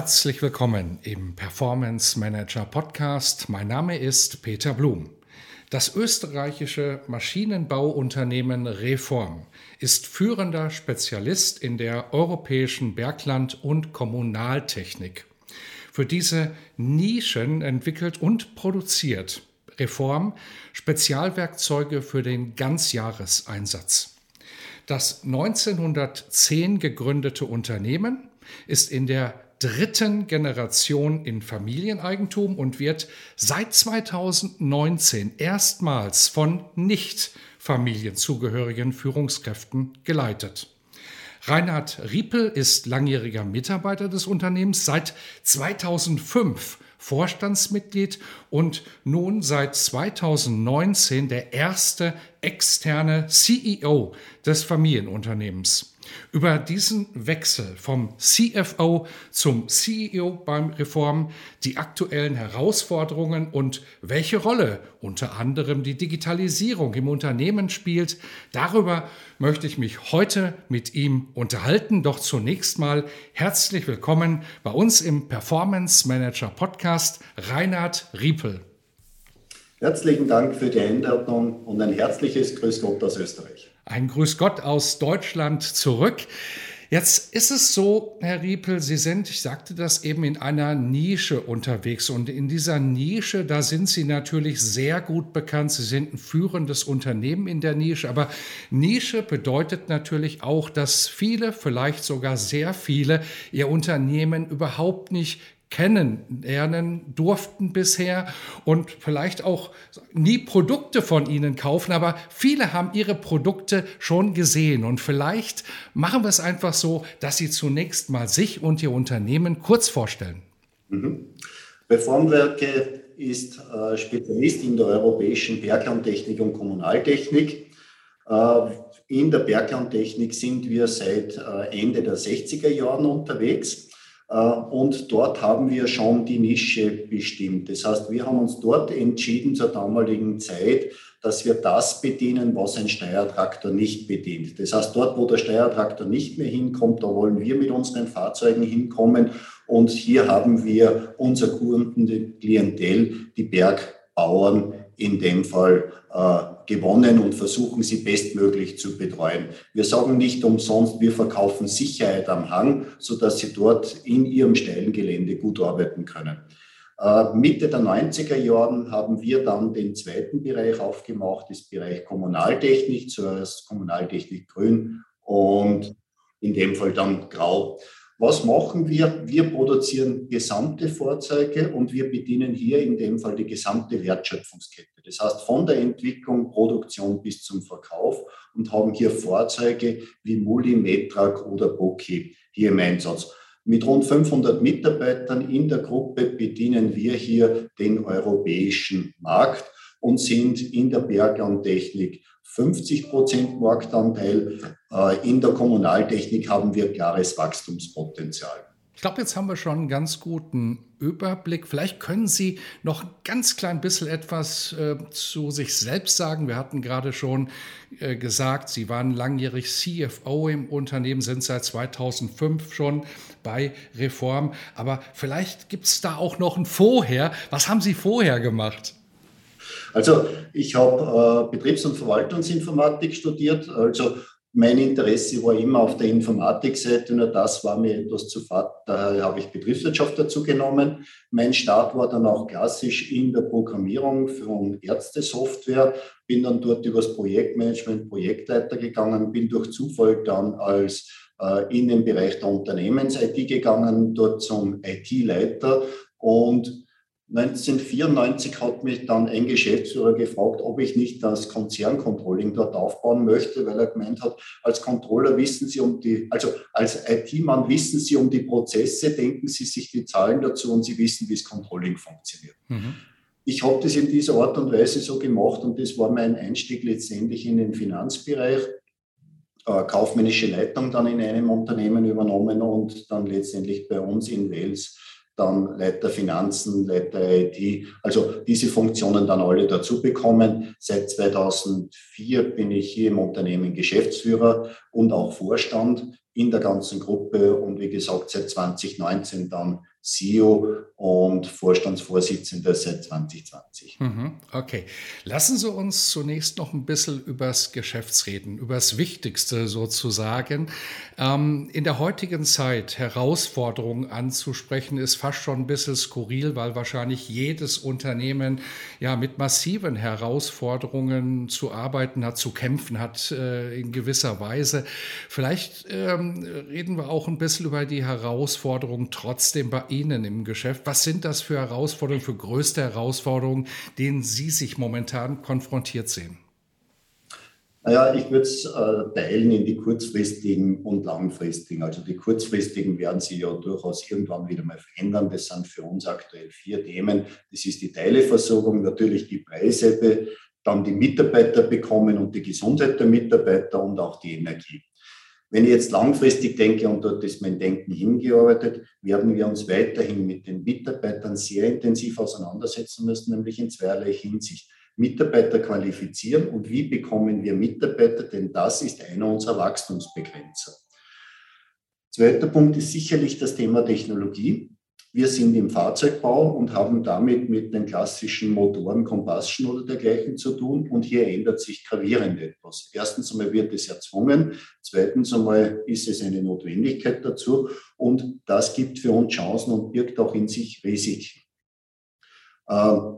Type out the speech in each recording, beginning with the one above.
Herzlich willkommen im Performance Manager Podcast. Mein Name ist Peter Blum. Das österreichische Maschinenbauunternehmen Reform ist führender Spezialist in der europäischen Bergland- und Kommunaltechnik. Für diese Nischen entwickelt und produziert Reform Spezialwerkzeuge für den Ganzjahreseinsatz. Das 1910 gegründete Unternehmen ist in der dritten Generation in Familieneigentum und wird seit 2019 erstmals von nicht familienzugehörigen Führungskräften geleitet. Reinhard Riepel ist langjähriger Mitarbeiter des Unternehmens, seit 2005 Vorstandsmitglied und nun seit 2019 der erste externe CEO des Familienunternehmens. Über diesen Wechsel vom CFO zum CEO beim Reform, die aktuellen Herausforderungen und welche Rolle unter anderem die Digitalisierung im Unternehmen spielt, darüber möchte ich mich heute mit ihm unterhalten. Doch zunächst mal herzlich willkommen bei uns im Performance Manager Podcast, Reinhard Riepel. Herzlichen Dank für die Einladung und ein herzliches Grüß Gott aus Österreich. Ein Grüß Gott aus Deutschland zurück. Jetzt ist es so, Herr Riepel, Sie sind, ich sagte das eben, in einer Nische unterwegs. Und in dieser Nische, da sind Sie natürlich sehr gut bekannt. Sie sind ein führendes Unternehmen in der Nische. Aber Nische bedeutet natürlich auch, dass viele, vielleicht sogar sehr viele, Ihr Unternehmen überhaupt nicht kennenlernen durften bisher und vielleicht auch nie Produkte von ihnen kaufen, aber viele haben ihre Produkte schon gesehen und vielleicht machen wir es einfach so, dass sie zunächst mal sich und ihr Unternehmen kurz vorstellen. Mhm. Reformwerke ist äh, Spezialist in der europäischen Berglandtechnik und Kommunaltechnik. Äh, in der Berglandtechnik sind wir seit äh, Ende der 60er Jahren unterwegs und dort haben wir schon die Nische bestimmt. Das heißt, wir haben uns dort entschieden zur damaligen Zeit, dass wir das bedienen, was ein Steuertraktor nicht bedient. Das heißt, dort, wo der Steuertraktor nicht mehr hinkommt, da wollen wir mit unseren Fahrzeugen hinkommen. Und hier haben wir unser Kundenklientel, die Bergbauern in dem Fall äh, gewonnen und versuchen sie bestmöglich zu betreuen. Wir sagen nicht umsonst, wir verkaufen Sicherheit am Hang, sodass sie dort in ihrem steilen Gelände gut arbeiten können. Äh, Mitte der 90er Jahren haben wir dann den zweiten Bereich aufgemacht, das Bereich Kommunaltechnik, zuerst Kommunaltechnik grün und in dem Fall dann grau. Was machen wir? Wir produzieren gesamte Fahrzeuge und wir bedienen hier in dem Fall die gesamte Wertschöpfungskette. Das heißt von der Entwicklung, Produktion bis zum Verkauf und haben hier Fahrzeuge wie Muli, Metrak oder Boki hier im Einsatz. Mit rund 500 Mitarbeitern in der Gruppe bedienen wir hier den europäischen Markt und sind in der Berglandtechnik 50 Prozent Marktanteil. Äh, in der Kommunaltechnik haben wir klares Wachstumspotenzial. Ich glaube, jetzt haben wir schon einen ganz guten Überblick. Vielleicht können Sie noch ein ganz klein bisschen etwas äh, zu sich selbst sagen. Wir hatten gerade schon äh, gesagt, Sie waren langjährig CFO im Unternehmen, sind seit 2005 schon bei Reform. Aber vielleicht gibt es da auch noch ein Vorher. Was haben Sie vorher gemacht? Also ich habe äh, Betriebs- und Verwaltungsinformatik studiert. Also mein Interesse war immer auf der Informatikseite, nur das war mir etwas zu fad. Daher habe ich Betriebswirtschaft dazu genommen. Mein Start war dann auch klassisch in der Programmierung von Ärztesoftware. Bin dann dort übers Projektmanagement, Projektleiter gegangen, bin durch Zufall dann als äh, in den Bereich der Unternehmens-IT gegangen, dort zum IT-Leiter und 1994 hat mich dann ein Geschäftsführer gefragt, ob ich nicht das Konzerncontrolling dort aufbauen möchte, weil er gemeint hat, als Controller wissen Sie um die, also als IT-Mann wissen Sie um die Prozesse, denken Sie sich die Zahlen dazu und Sie wissen, wie das Controlling funktioniert. Mhm. Ich habe das in dieser Art und Weise so gemacht und das war mein Einstieg letztendlich in den Finanzbereich. Äh, kaufmännische Leitung dann in einem Unternehmen übernommen und dann letztendlich bei uns in Wales dann Leiter Finanzen, Leiter IT, also diese Funktionen dann alle dazu bekommen. Seit 2004 bin ich hier im Unternehmen Geschäftsführer und auch Vorstand in der ganzen Gruppe und wie gesagt seit 2019 dann CEO und Vorstandsvorsitzender seit 2020. Mhm, okay. Lassen Sie uns zunächst noch ein bisschen über das Geschäft reden, über das Wichtigste sozusagen. Ähm, in der heutigen Zeit Herausforderungen anzusprechen, ist fast schon ein bisschen skurril, weil wahrscheinlich jedes Unternehmen ja mit massiven Herausforderungen zu arbeiten hat, zu kämpfen hat äh, in gewisser Weise. Vielleicht ähm, reden wir auch ein bisschen über die Herausforderungen trotzdem bei Ihnen im Geschäft. Was sind das für Herausforderungen, für größte Herausforderungen, denen Sie sich momentan konfrontiert sehen? Naja, ich würde es äh, teilen in die kurzfristigen und langfristigen. Also die kurzfristigen werden sich ja durchaus irgendwann wieder mal verändern. Das sind für uns aktuell vier Themen. Das ist die Teileversorgung, natürlich die Preise, dann die Mitarbeiter bekommen und die Gesundheit der Mitarbeiter und auch die Energie. Wenn ich jetzt langfristig denke, und dort ist mein Denken hingearbeitet, werden wir uns weiterhin mit den Mitarbeitern sehr intensiv auseinandersetzen müssen, nämlich in zweierlei Hinsicht. Mitarbeiter qualifizieren und wie bekommen wir Mitarbeiter, denn das ist einer unserer Wachstumsbegrenzer. Zweiter Punkt ist sicherlich das Thema Technologie. Wir sind im Fahrzeugbau und haben damit mit den klassischen Motoren, Combustion oder dergleichen zu tun. Und hier ändert sich gravierend etwas. Erstens einmal wird es erzwungen. Zweitens einmal ist es eine Notwendigkeit dazu. Und das gibt für uns Chancen und birgt auch in sich Risiken. Ähm,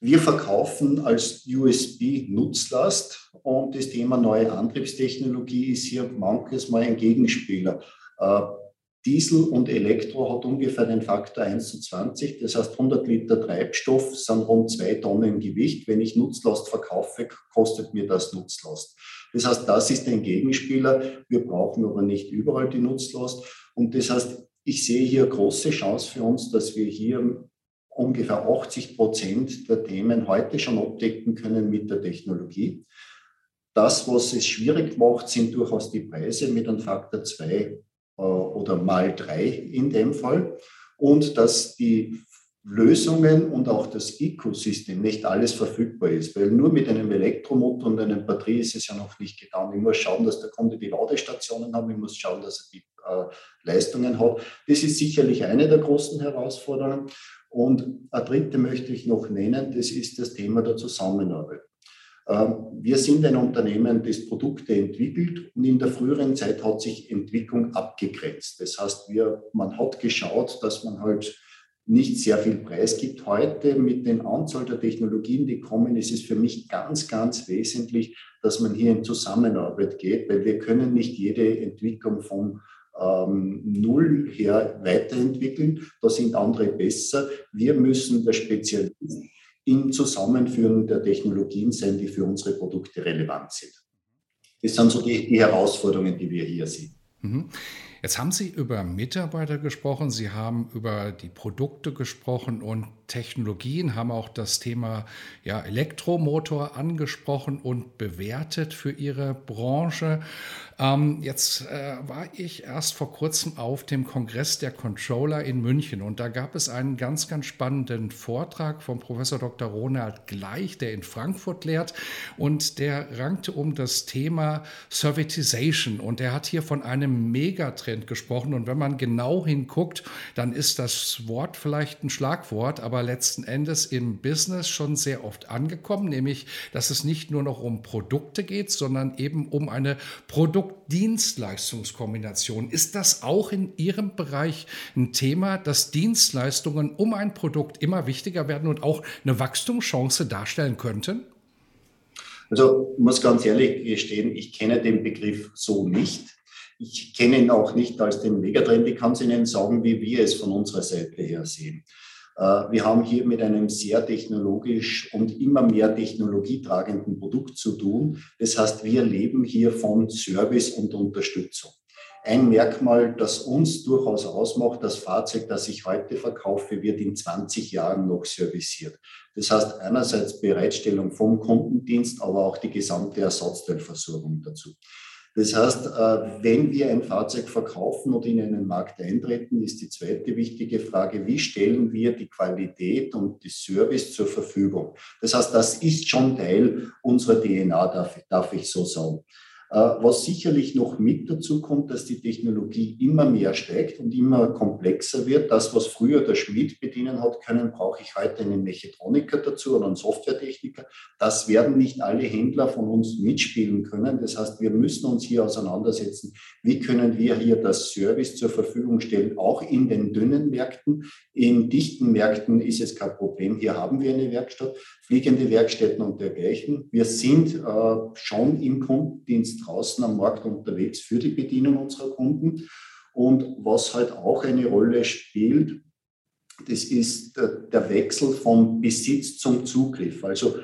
wir verkaufen als USB Nutzlast und das Thema neue Antriebstechnologie ist hier manches Mal ein Gegenspieler. Diesel und Elektro hat ungefähr den Faktor 1 zu 20. Das heißt, 100 Liter Treibstoff sind rund zwei Tonnen Gewicht. Wenn ich Nutzlast verkaufe, kostet mir das Nutzlast. Das heißt, das ist ein Gegenspieler. Wir brauchen aber nicht überall die Nutzlast. Und das heißt, ich sehe hier große Chance für uns, dass wir hier ungefähr 80 Prozent der Themen heute schon abdecken können mit der Technologie. Das, was es schwierig macht, sind durchaus die Preise mit einem Faktor 2 äh, oder mal drei in dem Fall. Und dass die Lösungen und auch das Ecosystem nicht alles verfügbar ist, weil nur mit einem Elektromotor und einer Batterie ist es ja noch nicht getan. Ich muss schauen, dass der Kunde die Ladestationen hat, ich muss schauen, dass er die äh, Leistungen hat. Das ist sicherlich eine der großen Herausforderungen. Und eine dritte möchte ich noch nennen, das ist das Thema der Zusammenarbeit. Ähm, wir sind ein Unternehmen, das Produkte entwickelt und in der früheren Zeit hat sich Entwicklung abgegrenzt. Das heißt, wir, man hat geschaut, dass man halt nicht sehr viel Preis gibt. Heute mit den Anzahl der Technologien, die kommen, ist es für mich ganz, ganz wesentlich, dass man hier in Zusammenarbeit geht, weil wir können nicht jede Entwicklung von ähm, Null her weiterentwickeln. Da sind andere besser. Wir müssen der Spezialist im Zusammenführen der Technologien sein, die für unsere Produkte relevant sind. Das sind so die, die Herausforderungen, die wir hier sehen. Mhm. Jetzt haben Sie über Mitarbeiter gesprochen, Sie haben über die Produkte gesprochen und Technologien, haben auch das Thema ja, Elektromotor angesprochen und bewertet für Ihre Branche. Ähm, jetzt äh, war ich erst vor kurzem auf dem Kongress der Controller in München und da gab es einen ganz, ganz spannenden Vortrag von Professor Dr. Ronald Gleich, der in Frankfurt lehrt und der rankte um das Thema Servitization und er hat hier von einem Megatrend gesprochen und wenn man genau hinguckt, dann ist das Wort vielleicht ein Schlagwort, aber letzten Endes im Business schon sehr oft angekommen, nämlich dass es nicht nur noch um Produkte geht, sondern eben um eine Produkt Produkt-Dienstleistungskombination. Ist das auch in Ihrem Bereich ein Thema, dass Dienstleistungen um ein Produkt immer wichtiger werden und auch eine Wachstumschance darstellen könnten? Also muss ganz ehrlich gestehen, ich kenne den Begriff so nicht. Ich kenne ihn auch nicht als den Megatrend. Ich kann es Ihnen sagen, wie wir es von unserer Seite her sehen. Äh, wir haben hier mit einem sehr technologisch und immer mehr technologietragenden Produkt zu tun. Das heißt, wir leben hier von Service und Unterstützung. Ein Merkmal, das uns durchaus ausmacht, das Fahrzeug, das ich heute verkaufe, wird in 20 Jahren noch serviciert. Das heißt einerseits Bereitstellung vom Kundendienst, aber auch die gesamte Ersatzteilversorgung dazu. Das heißt, äh, wenn wir ein Fahrzeug verkaufen und in einen Markt eintreten, ist die zweite wichtige Frage, wie stellen wir die Qualität und die Service zur Verfügung? Das heißt, das ist schon Teil unserer DNA, darf, darf ich so sagen. Äh, was sicherlich noch mit dazu kommt, dass die Technologie immer mehr steigt und immer komplexer wird. Das, was früher der Schmied bedienen hat können, brauche ich heute einen Mechatroniker dazu oder einen Softwaretechniker. Das werden nicht alle Händler von uns mitspielen können. Das heißt, wir müssen uns hier auseinandersetzen, wie können wir hier das Service zur Verfügung stellen, auch in den dünnen Märkten. In dichten Märkten ist es kein Problem. Hier haben wir eine Werkstatt, fliegende Werkstätten und dergleichen. Wir sind äh, schon im Kundendienst draußen am Markt unterwegs für die Bedienung unserer Kunden. Und was halt auch eine Rolle spielt, das ist der Wechsel vom Besitz zum Zugriff. Also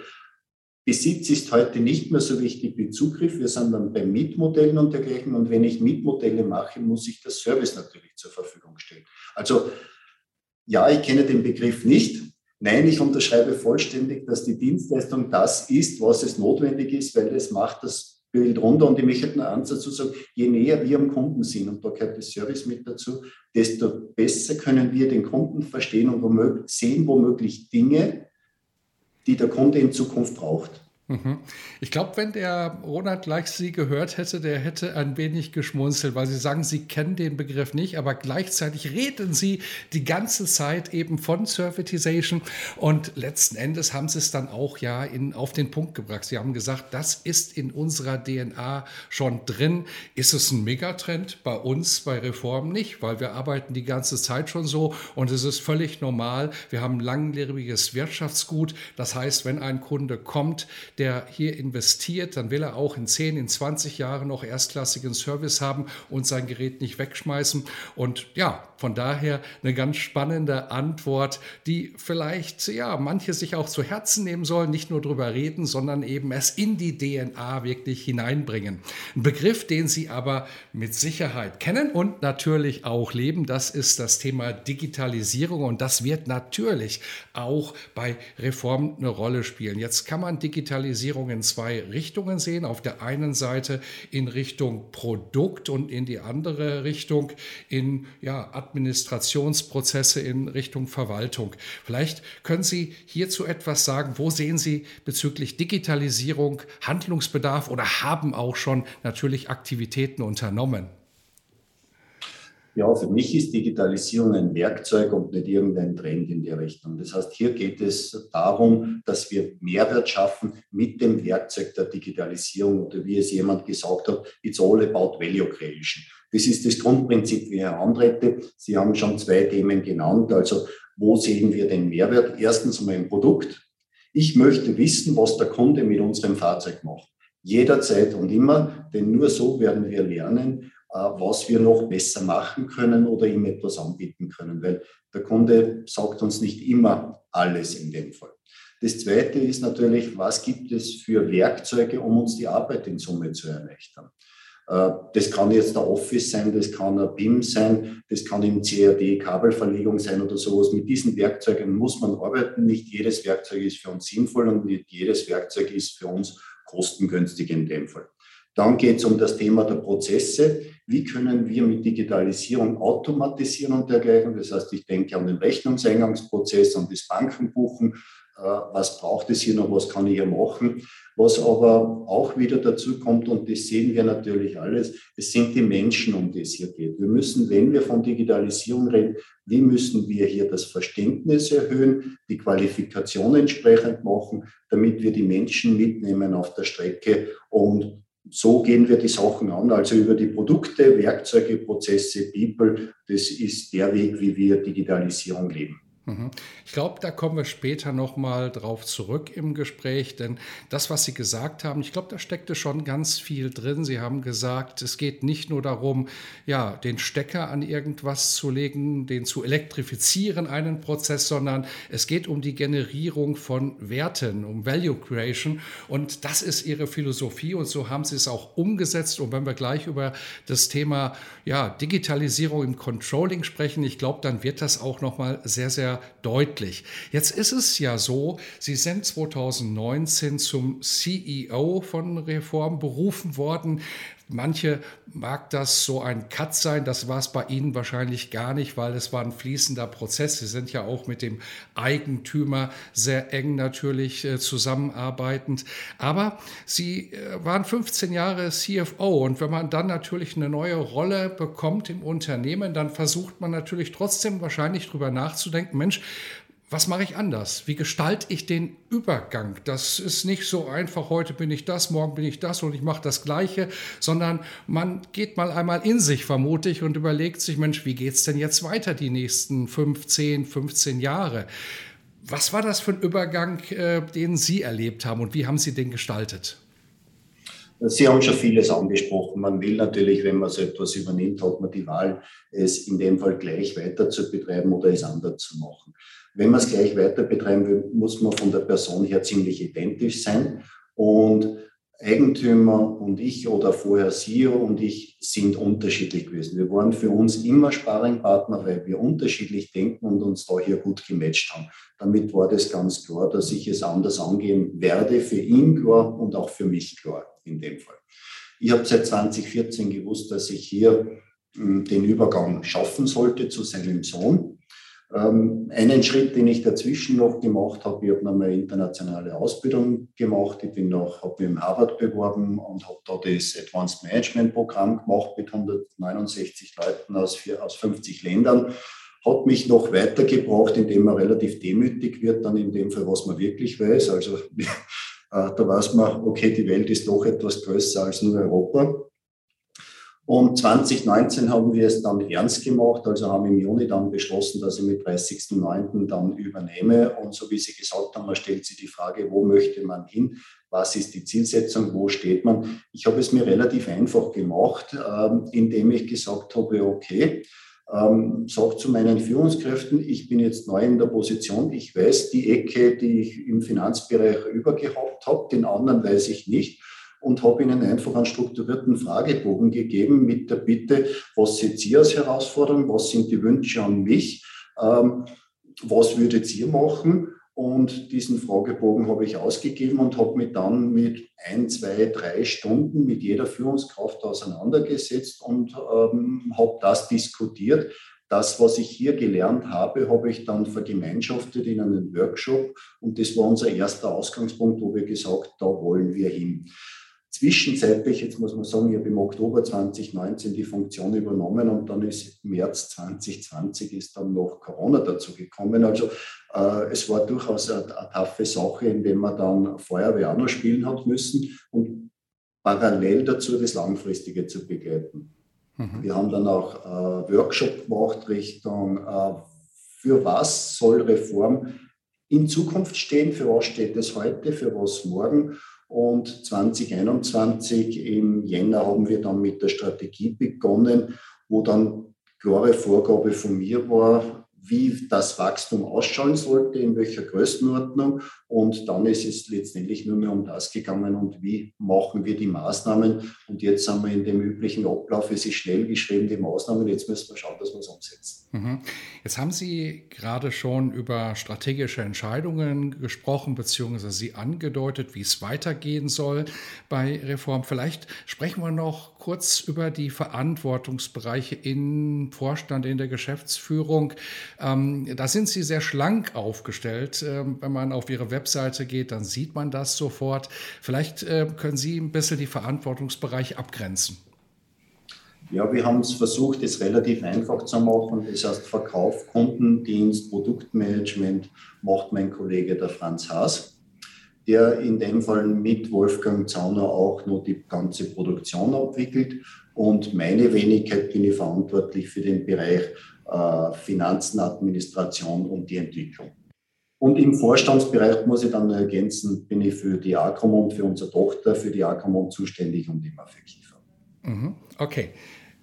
Besitz ist heute nicht mehr so wichtig wie Zugriff. Wir sind dann bei Mietmodellen und dergleichen. Und wenn ich Mietmodelle mache, muss ich das Service natürlich zur Verfügung stellen. Also ja, ich kenne den Begriff nicht. Nein, ich unterschreibe vollständig, dass die Dienstleistung das ist, was es notwendig ist, weil das macht das Bild runter. Und ich möchte nur eins dazu sagen, je näher wir am Kunden sind, und da gehört das Service mit dazu, desto besser können wir den Kunden verstehen und womöglich, sehen womöglich Dinge, die der Kunde in Zukunft braucht. Mhm. Ich glaube, wenn der Ronald gleich Sie gehört hätte, der hätte ein wenig geschmunzelt, weil Sie sagen, Sie kennen den Begriff nicht, aber gleichzeitig reden Sie die ganze Zeit eben von Servitization und letzten Endes haben Sie es dann auch ja in, auf den Punkt gebracht. Sie haben gesagt, das ist in unserer DNA schon drin. Ist es ein Megatrend? Bei uns, bei Reform nicht, weil wir arbeiten die ganze Zeit schon so und es ist völlig normal. Wir haben langlebiges Wirtschaftsgut. Das heißt, wenn ein Kunde kommt, der hier investiert, dann will er auch in 10, in 20 Jahren noch erstklassigen Service haben und sein Gerät nicht wegschmeißen. Und ja, von daher eine ganz spannende Antwort, die vielleicht, ja, manche sich auch zu Herzen nehmen sollen, nicht nur drüber reden, sondern eben es in die DNA wirklich hineinbringen. Ein Begriff, den Sie aber mit Sicherheit kennen und natürlich auch leben, das ist das Thema Digitalisierung und das wird natürlich auch bei Reform eine Rolle spielen. Jetzt kann man Digitalisierung in zwei Richtungen sehen. Auf der einen Seite in Richtung Produkt und in die andere Richtung in ja, Administrationsprozesse in Richtung Verwaltung. Vielleicht können Sie hierzu etwas sagen. Wo sehen Sie bezüglich Digitalisierung Handlungsbedarf oder haben auch schon natürlich Aktivitäten unternommen? Ja, für mich ist Digitalisierung ein Werkzeug und nicht irgendein Trend in der Richtung. Das heißt, hier geht es darum, dass wir Mehrwert schaffen mit dem Werkzeug der Digitalisierung oder wie es jemand gesagt hat, it's all about value creation. Das ist das Grundprinzip, wie Herr Andrette. Sie haben schon zwei Themen genannt. Also, wo sehen wir den Mehrwert? Erstens im Produkt. Ich möchte wissen, was der Kunde mit unserem Fahrzeug macht. Jederzeit und immer, denn nur so werden wir lernen, was wir noch besser machen können oder ihm etwas anbieten können, weil der Kunde sagt uns nicht immer alles in dem Fall. Das Zweite ist natürlich, was gibt es für Werkzeuge, um uns die Arbeit in Summe zu erleichtern. Äh, das kann jetzt der Office sein, das kann ein BIM sein, das kann im CAD Kabelverlegung sein oder sowas. Mit diesen Werkzeugen muss man arbeiten. Nicht jedes Werkzeug ist für uns sinnvoll und nicht jedes Werkzeug ist für uns kostengünstig in dem Fall. Dann geht es um das Thema der Prozesse. Wie können wir mit Digitalisierung automatisieren und dergleichen? Das heißt, ich denke an den Rechnungseingangsprozess, an das Bankenbuchen. Äh, was braucht es hier noch? Was kann ich hier machen? Was aber auch wieder dazu kommt, und das sehen wir natürlich alles, es sind die Menschen, um die es hier geht. Wir müssen, wenn wir von Digitalisierung reden, wie müssen wir hier das Verständnis erhöhen, die Qualifikation entsprechend machen, damit wir die Menschen mitnehmen auf der Strecke und so gehen wir die Sachen an, also über die Produkte, Werkzeuge, Prozesse, People. Das ist der Weg, wie wir Digitalisierung leben. Mhm. Ich glaube, da kommen wir später nochmal drauf zurück im Gespräch, denn das, was Sie gesagt haben, ich glaube, da steckte schon ganz viel drin. Sie haben gesagt, es geht nicht nur darum, ja, den Stecker an irgendwas zu legen, den zu elektrifizieren, einen Prozess, sondern es geht um die Generierung von Werten, um Value Creation. Und das ist Ihre Philosophie und so haben Sie es auch umgesetzt. Und wenn wir gleich über das Thema ja, Digitalisierung im Controlling sprechen, ich glaube, dann wird das auch nochmal sehr, sehr deutlich. Jetzt ist es ja so, Sie sind 2019 zum CEO von Reform berufen worden. Manche mag das so ein Cut sein, das war es bei Ihnen wahrscheinlich gar nicht, weil es war ein fließender Prozess. Sie sind ja auch mit dem Eigentümer sehr eng natürlich äh, zusammenarbeitend. Aber Sie äh, waren 15 Jahre CFO und wenn man dann natürlich eine neue Rolle bekommt im Unternehmen, dann versucht man natürlich trotzdem wahrscheinlich drüber nachzudenken, Mensch, was mache ich anders? Wie gestalte ich den Übergang? Das ist nicht so einfach, heute bin ich das, morgen bin ich das und ich mache das Gleiche, sondern man geht mal einmal in sich, vermute ich, und überlegt sich, Mensch, wie geht es denn jetzt weiter die nächsten 15, 15 Jahre? Was war das für ein Übergang, äh, den Sie erlebt haben und wie haben Sie den gestaltet? Sie haben schon vieles angesprochen. Man will natürlich, wenn man so etwas übernimmt, hat man die Wahl, es in dem Fall gleich weiter zu betreiben oder es anders zu machen. Wenn man es gleich weiter betreiben will, muss man von der Person her ziemlich identisch sein. Und Eigentümer und ich oder vorher CEO und ich sind unterschiedlich gewesen. Wir waren für uns immer Sparingpartner, weil wir unterschiedlich denken und uns da hier gut gematcht haben. Damit war das ganz klar, dass ich es anders angehen werde, für ihn klar und auch für mich klar in dem Fall. Ich habe seit 2014 gewusst, dass ich hier hm, den Übergang schaffen sollte zu seinem Sohn. Ähm, einen Schritt, den ich dazwischen noch gemacht habe, ich habe noch eine internationale Ausbildung gemacht. Ich bin noch, habe mich im Harvard beworben und habe da das Advanced Management Programm gemacht mit 169 Leuten aus, aus 50 Ländern. Hat mich noch weitergebracht, indem man relativ demütig wird, dann in dem Fall, was man wirklich weiß. Also äh, da weiß man, okay, die Welt ist doch etwas größer als nur Europa. Und 2019 haben wir es dann ernst gemacht, also haben im Juni dann beschlossen, dass ich mit 30.09. dann übernehme. Und so wie Sie gesagt haben, man stellt sich die Frage, wo möchte man hin? Was ist die Zielsetzung? Wo steht man? Ich habe es mir relativ einfach gemacht, ähm, indem ich gesagt habe, okay, ähm, sage zu meinen Führungskräften, ich bin jetzt neu in der Position, ich weiß die Ecke, die ich im Finanzbereich übergehabt habe, den anderen weiß ich nicht und habe Ihnen einfach einen strukturierten Fragebogen gegeben mit der Bitte, was seht ihr als Herausforderung, was sind die Wünsche an mich, ähm, was würdet ihr machen? Und diesen Fragebogen habe ich ausgegeben und habe mich dann mit ein, zwei, drei Stunden mit jeder Führungskraft auseinandergesetzt und ähm, habe das diskutiert. Das, was ich hier gelernt habe, habe ich dann vergemeinschaftet in einem Workshop und das war unser erster Ausgangspunkt, wo wir gesagt, da wollen wir hin. Zwischenzeitlich, jetzt muss man sagen, ich habe im Oktober 2019 die Funktion übernommen und dann ist März 2020 ist dann noch Corona dazu gekommen. Also äh, es war durchaus eine, eine taffe Sache, indem man dann Feuerwehr auch noch spielen hat müssen und parallel dazu das Langfristige zu begleiten. Mhm. Wir haben dann auch äh, Workshop gemacht Richtung, äh, für was soll Reform in Zukunft stehen, für was steht es heute, für was morgen und 2021 im Jänner haben wir dann mit der Strategie begonnen, wo dann klare Vorgabe von mir war, wie das Wachstum ausschauen sollte, in welcher Größenordnung. Und dann ist es letztendlich nur mehr um das gegangen und wie machen wir die Maßnahmen. Und jetzt sind wir in dem üblichen Ablauf, es ist schnell geschrieben, die Maßnahmen. Jetzt müssen wir schauen, dass wir es umsetzen. Mhm. Jetzt haben Sie gerade schon über strategische Entscheidungen gesprochen, beziehungsweise Sie angedeutet, wie es weitergehen soll bei Reform. Vielleicht sprechen wir noch kurz über die Verantwortungsbereiche im Vorstand, in der Geschäftsführung. Ähm, da sind Sie sehr schlank aufgestellt. Ähm, wenn man auf Ihre Webseite geht, dann sieht man das sofort. Vielleicht äh, können Sie ein bisschen die Verantwortungsbereiche abgrenzen. Ja, wir haben es versucht, es relativ einfach zu machen. Das heißt, Verkauf, Kundendienst, Produktmanagement macht mein Kollege der Franz Haas, der in dem Fall mit Wolfgang Zauner auch noch die ganze Produktion abwickelt. Und meine Wenigkeit bin ich verantwortlich für den Bereich Finanzen, Administration und die Entwicklung. Und im Vorstandsbereich muss ich dann ergänzen, bin ich für die Acromont, für unsere Tochter, für die Acromont zuständig und immer für Kiefer. Mhm. Okay.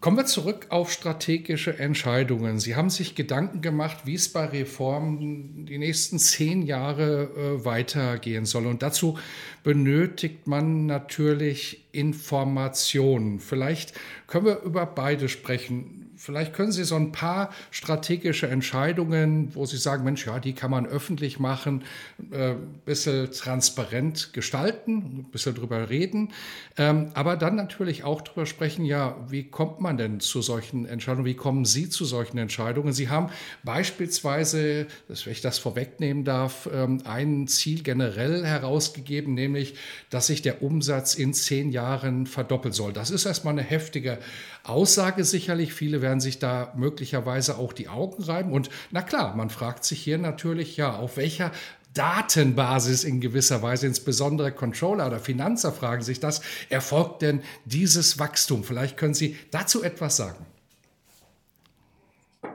Kommen wir zurück auf strategische Entscheidungen. Sie haben sich Gedanken gemacht, wie es bei Reformen die nächsten zehn Jahre äh, weitergehen soll. Und dazu benötigt man natürlich Informationen. Vielleicht können wir über beide sprechen. Vielleicht können Sie so ein paar strategische Entscheidungen, wo Sie sagen, Mensch, ja, die kann man öffentlich machen, äh, ein bisschen transparent gestalten, ein bisschen drüber reden, ähm, aber dann natürlich auch drüber sprechen, ja, wie kommt man denn zu solchen Entscheidungen, wie kommen Sie zu solchen Entscheidungen? Sie haben beispielsweise, wenn ich das vorwegnehmen darf, ähm, ein Ziel generell herausgegeben, nämlich, dass sich der Umsatz in zehn Jahren verdoppeln soll. Das ist erstmal eine heftige Aussage sicherlich. Viele werden sich da möglicherweise auch die Augen reiben. Und na klar, man fragt sich hier natürlich, ja, auf welcher Datenbasis in gewisser Weise, insbesondere Controller oder Finanzer fragen sich das, erfolgt denn dieses Wachstum? Vielleicht können Sie dazu etwas sagen.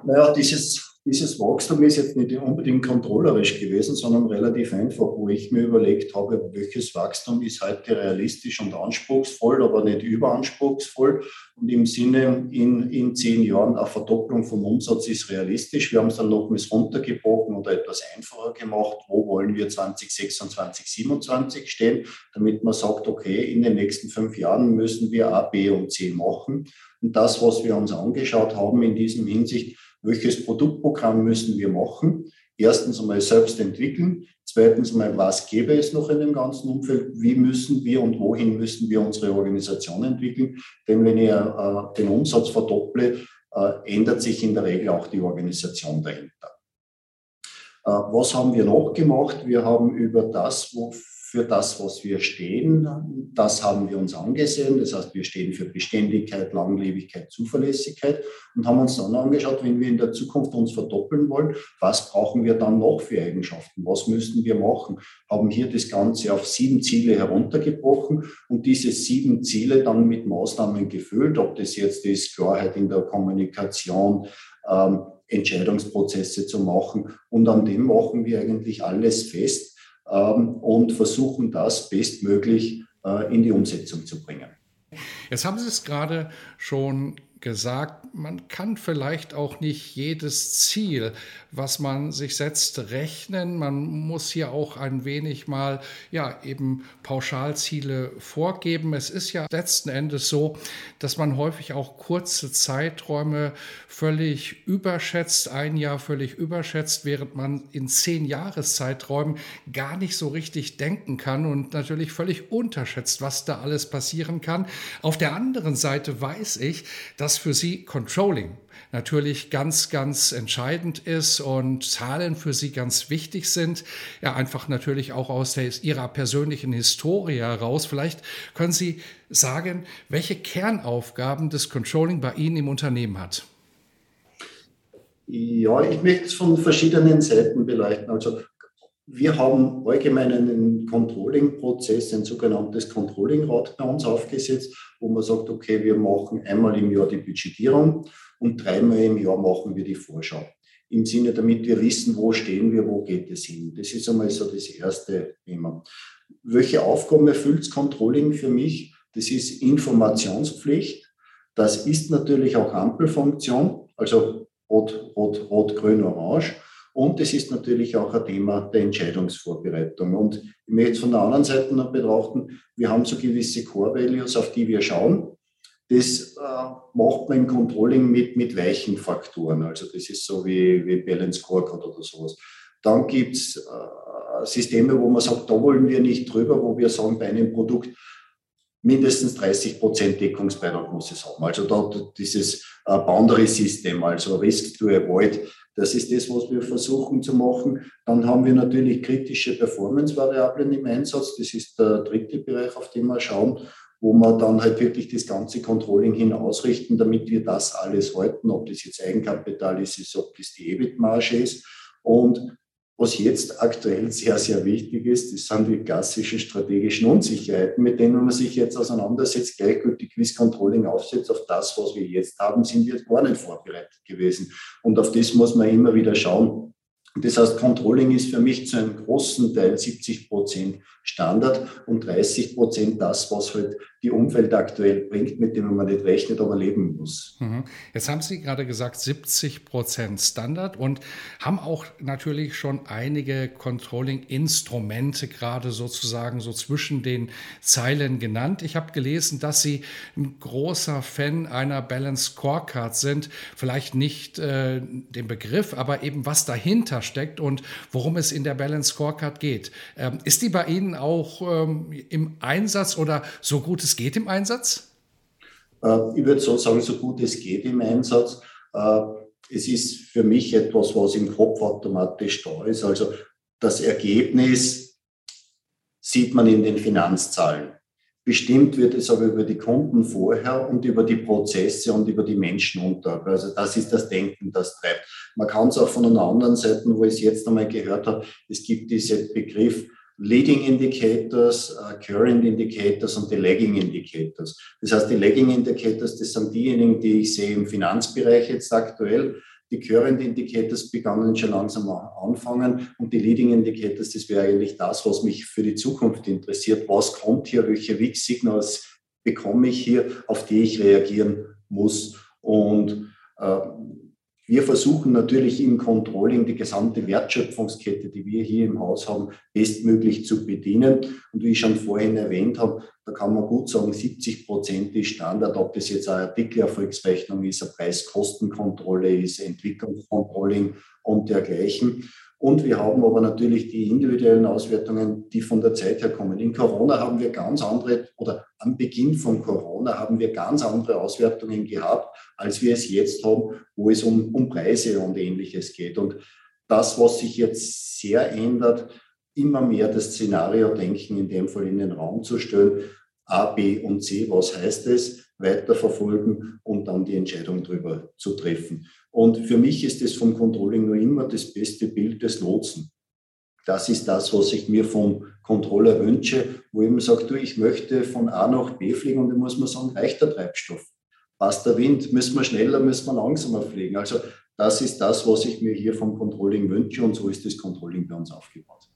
Naja, dieses dieses Wachstum ist jetzt nicht unbedingt kontrollerisch gewesen, sondern relativ einfach, wo ich mir überlegt habe, welches Wachstum ist heute realistisch und anspruchsvoll, aber nicht überanspruchsvoll. Und im Sinne, in, in zehn Jahren eine Verdopplung vom Umsatz ist realistisch. Wir haben es dann nochmals runtergebrochen oder etwas einfacher gemacht. Wo wollen wir 2026, 2027 stehen, damit man sagt, okay, in den nächsten fünf Jahren müssen wir A, B und C machen. Und das, was wir uns angeschaut haben in diesem Hinsicht, welches Produktprogramm müssen wir machen? Erstens einmal selbst entwickeln. Zweitens einmal, was gäbe es noch in dem ganzen Umfeld? Wie müssen wir und wohin müssen wir unsere Organisation entwickeln? Denn wenn ich äh, den Umsatz verdopple, äh, ändert sich in der Regel auch die Organisation dahinter. Äh, was haben wir noch gemacht? Wir haben über das, wo für das, was wir stehen. Das haben wir uns angesehen. Das heißt, wir stehen für Beständigkeit, Langlebigkeit, Zuverlässigkeit und haben uns dann angeschaut, wenn wir in der Zukunft uns verdoppeln wollen, was brauchen wir dann noch für Eigenschaften? Was müssen wir machen? Haben hier das Ganze auf sieben Ziele heruntergebrochen und diese sieben Ziele dann mit Maßnahmen gefüllt, ob das jetzt ist Klarheit in der Kommunikation, ähm, Entscheidungsprozesse zu machen. Und an dem machen wir eigentlich alles fest und versuchen das bestmöglich äh, in die Umsetzung zu bringen. Jetzt haben Sie es gerade schon gesagt, man kann vielleicht auch nicht jedes Ziel, was man sich setzt, rechnen. Man muss hier auch ein wenig mal, ja, eben Pauschalziele vorgeben. Es ist ja letzten Endes so, dass man häufig auch kurze Zeiträume völlig überschätzt, ein Jahr völlig überschätzt, während man in zehn Jahreszeiträumen gar nicht so richtig denken kann und natürlich völlig unterschätzt, was da alles passieren kann. Auf der anderen Seite weiß ich, dass dass für Sie Controlling natürlich ganz, ganz entscheidend ist und Zahlen für Sie ganz wichtig sind. Ja, einfach natürlich auch aus der, Ihrer persönlichen Historie heraus. Vielleicht können Sie sagen, welche Kernaufgaben das Controlling bei Ihnen im Unternehmen hat. Ja, ich möchte es von verschiedenen Seiten beleuchten. Also wir haben allgemein einen Controlling-Prozess, ein sogenanntes Controlling-Rad bei uns aufgesetzt, wo man sagt, okay, wir machen einmal im Jahr die Budgetierung und dreimal im Jahr machen wir die Vorschau. Im Sinne, damit wir wissen, wo stehen wir, wo geht es hin. Das ist einmal so das erste Thema. Welche Aufgaben erfüllt das Controlling für mich? Das ist Informationspflicht. Das ist natürlich auch Ampelfunktion, also rot, rot, rot, grün, orange. Und es ist natürlich auch ein Thema der Entscheidungsvorbereitung. Und ich möchte es von der anderen Seite noch betrachten, wir haben so gewisse Core Values, auf die wir schauen. Das äh, macht man im Controlling mit, mit weichen Faktoren. Also das ist so wie, wie Balance Scorecard oder sowas. Dann gibt es äh, Systeme, wo man sagt, da wollen wir nicht drüber, wo wir sagen, bei einem Produkt mindestens 30 Prozent Deckungsbeitrag muss es haben. Also da dieses äh, Boundary-System, also Risk to Avoid, das ist das, was wir versuchen zu machen. Dann haben wir natürlich kritische Performance-Variablen im Einsatz. Das ist der dritte Bereich, auf den wir schauen, wo wir dann halt wirklich das ganze Controlling hin ausrichten, damit wir das alles halten, ob das jetzt Eigenkapital ist, ob das die EBIT-Marge ist. Und was jetzt aktuell sehr, sehr wichtig ist, das sind die klassischen strategischen Unsicherheiten, mit denen man sich jetzt auseinandersetzt, gleichgültig wie das Controlling aufsetzt. Auf das, was wir jetzt haben, sind wir gar nicht vorbereitet gewesen. Und auf das muss man immer wieder schauen. Das heißt, Controlling ist für mich zu einem großen Teil 70 Prozent Standard und 30 Prozent das, was halt die Umwelt aktuell bringt, mit dem man nicht rechnet, aber leben muss. Mhm. Jetzt haben Sie gerade gesagt 70 Prozent Standard und haben auch natürlich schon einige Controlling-Instrumente gerade sozusagen so zwischen den Zeilen genannt. Ich habe gelesen, dass Sie ein großer Fan einer Balance Scorecard sind. Vielleicht nicht äh, den Begriff, aber eben was dahinter steckt und worum es in der Balance Scorecard geht. Ähm, ist die bei Ihnen auch ähm, im Einsatz oder so gut es geht im Einsatz? Äh, ich würde so sagen, so gut es geht im Einsatz. Äh, es ist für mich etwas, was im Kopf automatisch da ist. Also das Ergebnis sieht man in den Finanzzahlen. Bestimmt wird es aber über die Kunden vorher und über die Prozesse und über die Menschen unter. Also das ist das Denken, das treibt. Man kann es auch von einer anderen Seite, wo ich es jetzt einmal gehört habe, es gibt diesen Begriff Leading Indicators, uh, Current Indicators und die Lagging Indicators. Das heißt, die Lagging Indicators, das sind diejenigen, die ich sehe im Finanzbereich jetzt aktuell. Die Current Indicators begannen schon langsam anfangen und die Leading Indicators, das wäre eigentlich das, was mich für die Zukunft interessiert. Was kommt hier? Welche Wix-Signals bekomme ich hier, auf die ich reagieren muss? Und äh, wir versuchen natürlich im Controlling die gesamte Wertschöpfungskette, die wir hier im Haus haben, bestmöglich zu bedienen. Und wie ich schon vorhin erwähnt habe, da kann man gut sagen, 70 Prozent ist Standard, ob das jetzt eine Artikelerfolgsrechnung ist, eine Preiskostenkontrolle ist, Entwicklungscontrolling und dergleichen. Und wir haben aber natürlich die individuellen Auswertungen, die von der Zeit her kommen. In Corona haben wir ganz andere, oder am Beginn von Corona haben wir ganz andere Auswertungen gehabt, als wir es jetzt haben, wo es um, um Preise und ähnliches geht. Und das, was sich jetzt sehr ändert, immer mehr das Szenario-Denken in dem Fall in den Raum zu stellen. A, B und C, was heißt es? Weiterverfolgen und dann die Entscheidung darüber zu treffen. Und für mich ist es vom Controlling nur immer das beste Bild des Lotsen. Das ist das, was ich mir vom Controller wünsche, wo ich immer sage, du, ich möchte von A nach B fliegen und da muss man sagen, reicht der Treibstoff? Passt der Wind? Müssen wir schneller, müssen wir langsamer fliegen? Also das ist das, was ich mir hier vom Controlling wünsche und so ist das Controlling bei uns aufgebaut.